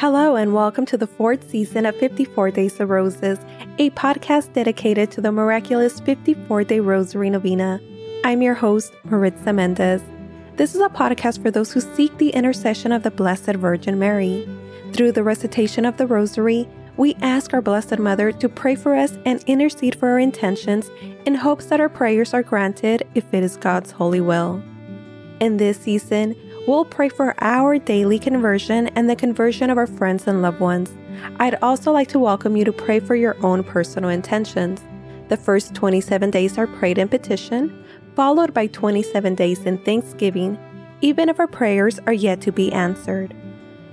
Hello, and welcome to the fourth season of 54 Days of Roses, a podcast dedicated to the miraculous 54 day Rosary Novena. I'm your host, Maritza Mendez. This is a podcast for those who seek the intercession of the Blessed Virgin Mary. Through the recitation of the Rosary, we ask our Blessed Mother to pray for us and intercede for our intentions in hopes that our prayers are granted if it is God's holy will. In this season, We'll pray for our daily conversion and the conversion of our friends and loved ones. I'd also like to welcome you to pray for your own personal intentions. The first 27 days are prayed in petition, followed by 27 days in thanksgiving, even if our prayers are yet to be answered.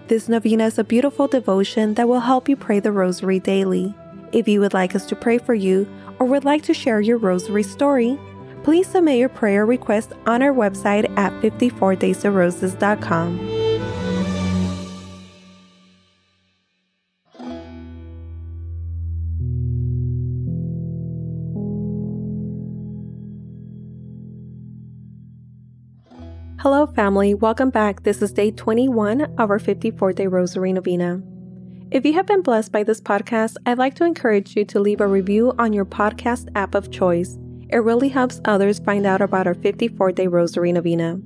This novena is a beautiful devotion that will help you pray the rosary daily. If you would like us to pray for you or would like to share your rosary story, please submit your prayer request on our website at 54daysofroses.com. Hello, family. Welcome back. This is day 21 of our 54 day Rosary Novena. If you have been blessed by this podcast, I'd like to encourage you to leave a review on your podcast app of choice. It really helps others find out about our 54 day Rosary Novena.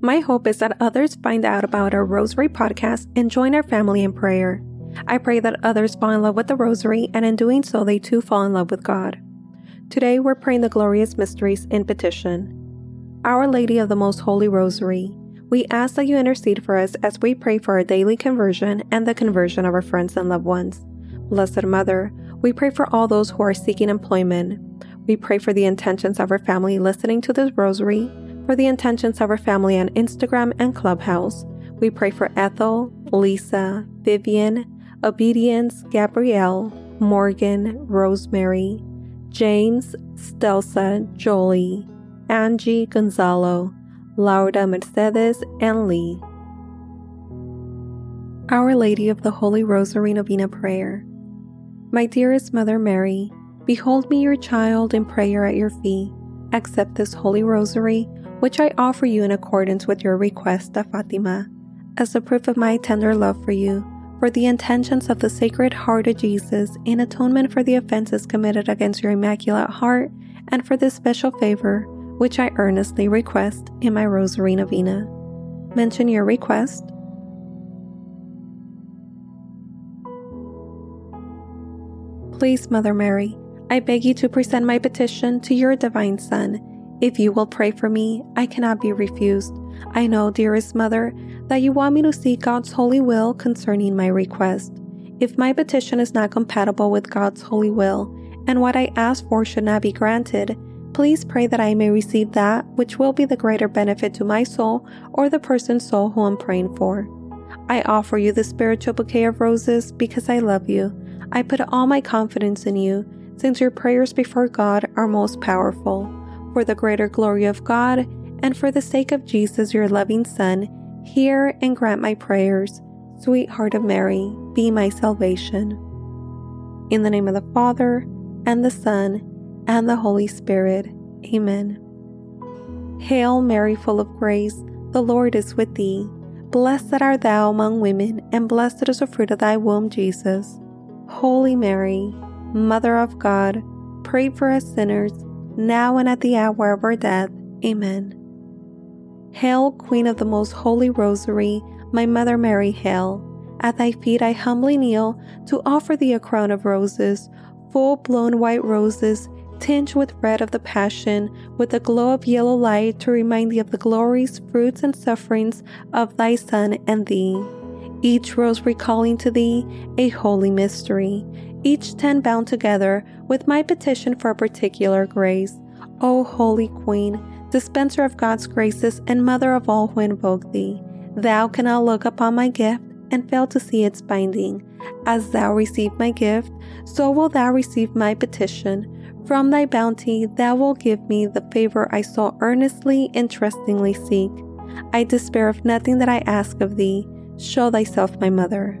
My hope is that others find out about our Rosary podcast and join our family in prayer. I pray that others fall in love with the Rosary and in doing so, they too fall in love with God. Today, we're praying the glorious mysteries in petition. Our Lady of the Most Holy Rosary, we ask that you intercede for us as we pray for our daily conversion and the conversion of our friends and loved ones. Blessed Mother, we pray for all those who are seeking employment, we pray for the intentions of our family listening to this rosary, for the intentions of our family on Instagram and Clubhouse. We pray for Ethel, Lisa, Vivian, Obedience, Gabrielle, Morgan, Rosemary, James, Stelsa, Jolie, Angie, Gonzalo, Laura, Mercedes, and Lee. Our Lady of the Holy Rosary Novena Prayer. My dearest Mother Mary, Behold me your child in prayer at your feet. Accept this holy rosary, which I offer you in accordance with your request of Fatima, as a proof of my tender love for you, for the intentions of the Sacred Heart of Jesus, in atonement for the offenses committed against your Immaculate Heart, and for this special favor, which I earnestly request in my Rosary Novena. Mention your request Please, Mother Mary, I beg you to present my petition to your divine Son. If you will pray for me, I cannot be refused. I know, dearest Mother, that you want me to seek God's holy will concerning my request. If my petition is not compatible with God's holy will, and what I ask for should not be granted, please pray that I may receive that which will be the greater benefit to my soul or the person's soul who I'm praying for. I offer you the spiritual bouquet of roses because I love you. I put all my confidence in you since your prayers before God are most powerful. For the greater glory of God, and for the sake of Jesus, your loving Son, hear and grant my prayers. Sweetheart of Mary, be my salvation. In the name of the Father, and the Son, and the Holy Spirit. Amen. Hail, Mary, full of grace, the Lord is with thee. Blessed art thou among women, and blessed is the fruit of thy womb, Jesus. Holy Mary, Mother of God, pray for us sinners, now and at the hour of our death. Amen. Hail, Queen of the Most Holy Rosary, my Mother Mary, hail. At thy feet I humbly kneel to offer thee a crown of roses, full blown white roses, tinged with red of the Passion, with a glow of yellow light to remind thee of the glories, fruits, and sufferings of thy Son and thee. Each rose recalling to thee a holy mystery each ten bound together with my petition for a particular grace. O Holy Queen, dispenser of God's graces and mother of all who invoke thee, thou cannot look upon my gift and fail to see its binding. As thou receive my gift, so will thou receive my petition. From thy bounty, thou wilt give me the favor I so earnestly and trustingly seek. I despair of nothing that I ask of thee. Show thyself my mother.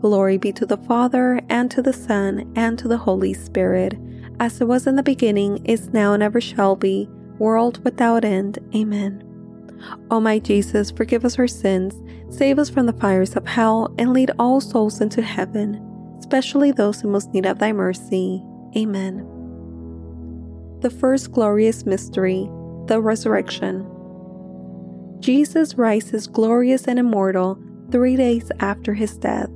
Glory be to the Father, and to the Son, and to the Holy Spirit, as it was in the beginning, is now, and ever shall be, world without end. Amen. O my Jesus, forgive us our sins, save us from the fires of hell, and lead all souls into heaven especially those in most need of thy mercy. Amen. The first glorious mystery, the resurrection. Jesus rises glorious and immortal three days after his death.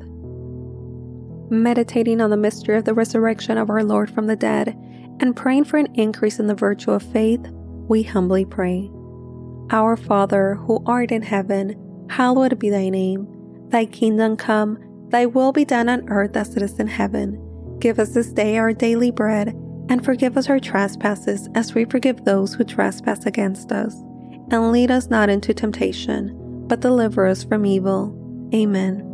Meditating on the mystery of the resurrection of our Lord from the dead and praying for an increase in the virtue of faith, we humbly pray. Our Father, who art in heaven, hallowed be thy name. Thy kingdom come Thy will be done on earth as it is in heaven. Give us this day our daily bread, and forgive us our trespasses as we forgive those who trespass against us. And lead us not into temptation, but deliver us from evil. Amen.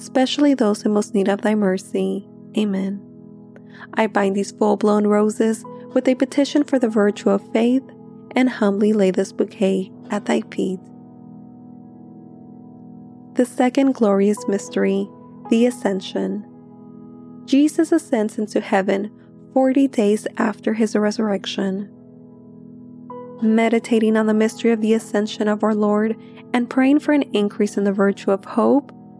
especially those in most need of thy mercy. Amen. I bind these full blown roses with a petition for the virtue of faith and humbly lay this bouquet at thy feet. The second glorious mystery, the Ascension. Jesus ascends into heaven 40 days after his resurrection meditating on the mystery of the ascension of our Lord, and praying for an increase in the virtue of hope,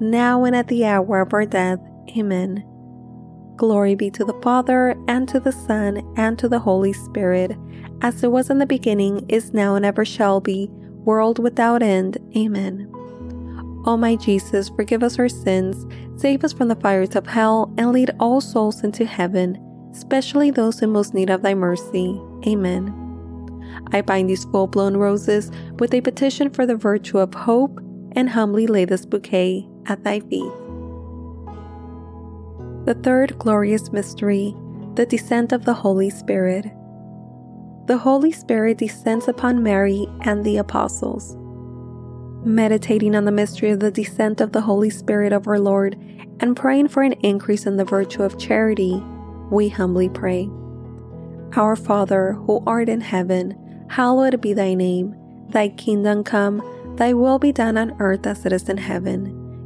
now and at the hour of our death. Amen. Glory be to the Father, and to the Son, and to the Holy Spirit, as it was in the beginning, is now, and ever shall be, world without end. Amen. O my Jesus, forgive us our sins, save us from the fires of hell, and lead all souls into heaven especially those in most need of thy mercy. Amen. I bind these full blown roses with a petition for the virtue of hope and humbly lay this bouquet at thy feet. The third glorious mystery, the descent of the Holy Spirit. The Holy Spirit descends upon Mary and the apostles. Meditating on the mystery of the descent of the Holy Spirit of our Lord and praying for an increase in the virtue of charity, we humbly pray. Our Father, who art in heaven, hallowed be thy name. Thy kingdom come, thy will be done on earth as it is in heaven.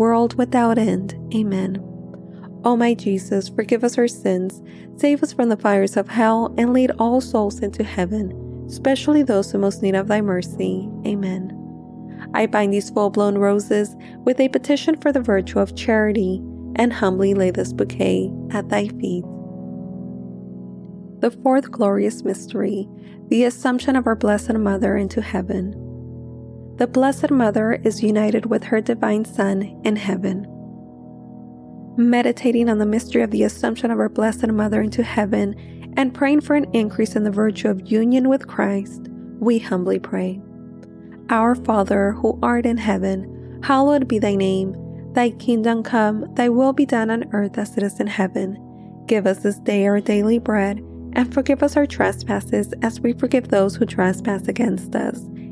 world without end. Amen. O my Jesus, forgive us our sins, save us from the fires of hell, and lead all souls into heaven, especially those who most need of thy mercy. Amen. I bind these full blown roses with a petition for the virtue of charity, and humbly lay this bouquet at thy feet. The fourth glorious mystery, the Assumption of our Blessed Mother into heaven. The Blessed Mother is united with her Divine Son in heaven meditating on the mystery of the Assumption of our Blessed Mother into heaven, and praying for an increase in the virtue of union with Christ, we humbly pray. Our Father, who art in heaven, hallowed be thy name. Thy kingdom come, thy will be done on earth as it is in heaven. Give us this day our daily bread, and forgive us our trespasses as we forgive those who trespass against us.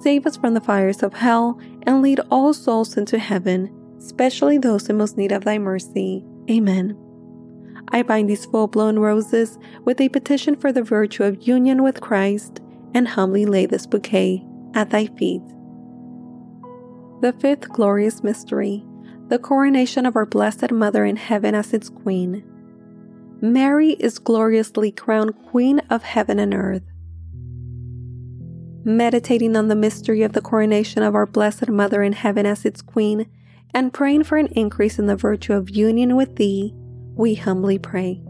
save us from the fires of hell, and lead all souls into heaven, especially those in most need of thy mercy. Amen. I bind these full blown roses with a petition for the virtue of union with Christ, and humbly lay this bouquet at thy feet. The fifth glorious mystery, the coronation of our Blessed Mother in heaven as its Queen. Mary is gloriously crowned Queen of heaven and earth. Meditating on the mystery of the coronation of our Blessed Mother in heaven as its Queen, and praying for an increase in the virtue of union with Thee, we humbly pray.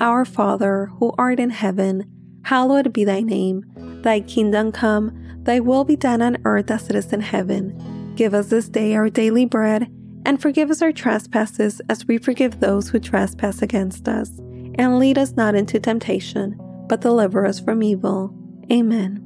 Our Father, who art in heaven, hallowed be Thy name. Thy kingdom come, Thy will be done on earth as it is in heaven. Give us this day our daily bread, and forgive us our trespasses as we forgive those who trespass against us. And lead us not into temptation, but deliver us from evil. Amen.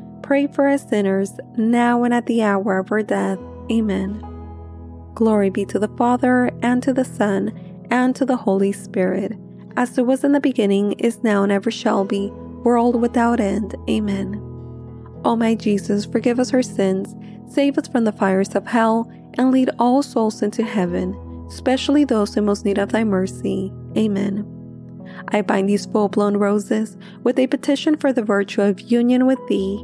pray for us sinners, now and at the hour of our death. Amen. Glory be to the Father, and to the Son, and to the Holy Spirit, as it was in the beginning, is now, and ever shall be, world without end. Amen. O my Jesus, forgive us our sins, save us from the fires of hell, and lead all souls into heaven, especially those in most need of thy mercy. Amen. I bind these full blown roses with a petition for the virtue of union with thee,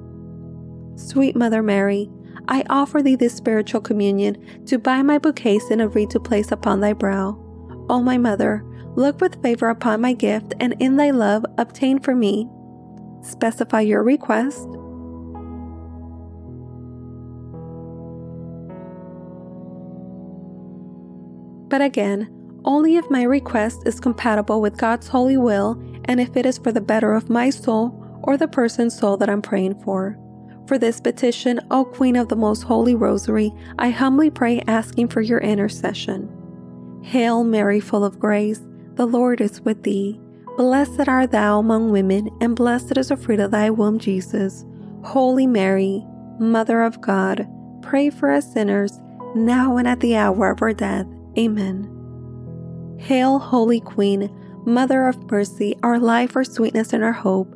Sweet Mother Mary, I offer thee this spiritual communion to buy my bouquets and a wreath to place upon thy brow. O my Mother, look with favor upon my gift, and in thy love obtain for me. Specify your request but again, only if my request is compatible with God's holy will and if it is for the better of my soul or the person's soul that I'm praying for. For this petition, O Queen of the Most Holy Rosary, I humbly pray asking for your intercession. Hail Mary, full of grace, the Lord is with thee. Blessed art thou among women, and blessed is the fruit of thy womb, Jesus. Holy Mary, Mother of God, pray for us sinners, now and at the hour of our death. Amen. Hail, Holy Queen, Mother of mercy, our life, our sweetness, and our hope.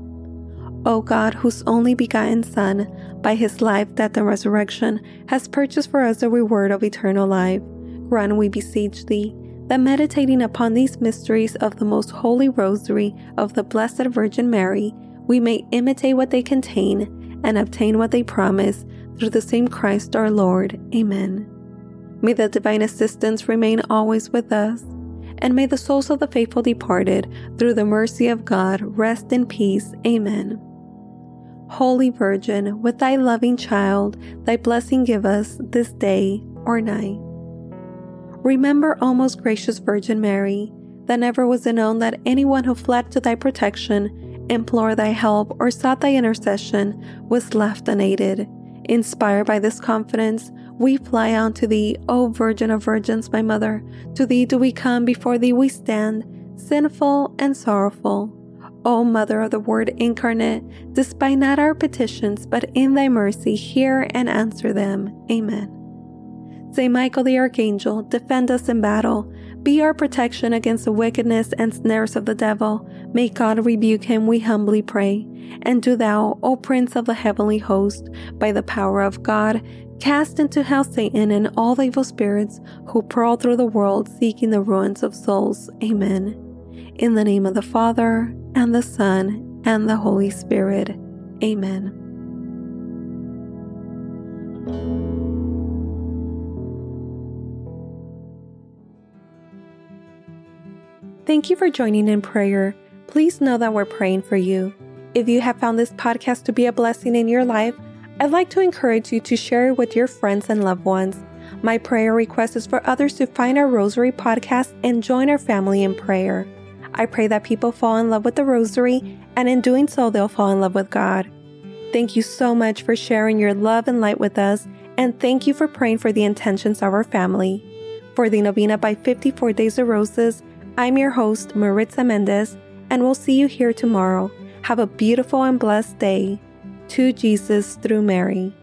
O God, whose only begotten Son, by his life, death, and resurrection, has purchased for us the reward of eternal life, grant, we beseech thee, that meditating upon these mysteries of the most holy rosary of the Blessed Virgin Mary, we may imitate what they contain and obtain what they promise through the same Christ our Lord. Amen. May the divine assistance remain always with us, and may the souls of the faithful departed, through the mercy of God, rest in peace. Amen. Holy Virgin, with thy loving child, thy blessing give us this day or night. Remember, O most gracious Virgin Mary, that never was it known that anyone who fled to thy protection, implored thy help, or sought thy intercession was left unaided. Inspired by this confidence, we fly unto thee, O Virgin of Virgins, my Mother. To thee do we come, before thee we stand, sinful and sorrowful. O Mother of the Word incarnate, despite not our petitions, but in thy mercy hear and answer them. Amen. Saint Michael the Archangel, defend us in battle. Be our protection against the wickedness and snares of the devil. May God rebuke him, we humbly pray. And do thou, O Prince of the heavenly host, by the power of God, Cast into hell Satan and all the evil spirits who prowl through the world seeking the ruins of souls. Amen. In the name of the Father, and the Son, and the Holy Spirit. Amen. Thank you for joining in prayer. Please know that we're praying for you. If you have found this podcast to be a blessing in your life, I'd like to encourage you to share it with your friends and loved ones. My prayer request is for others to find our Rosary podcast and join our family in prayer. I pray that people fall in love with the Rosary, and in doing so, they'll fall in love with God. Thank you so much for sharing your love and light with us, and thank you for praying for the intentions of our family. For the Novena by 54 Days of Roses, I'm your host, Maritza Mendez, and we'll see you here tomorrow. Have a beautiful and blessed day to Jesus through Mary.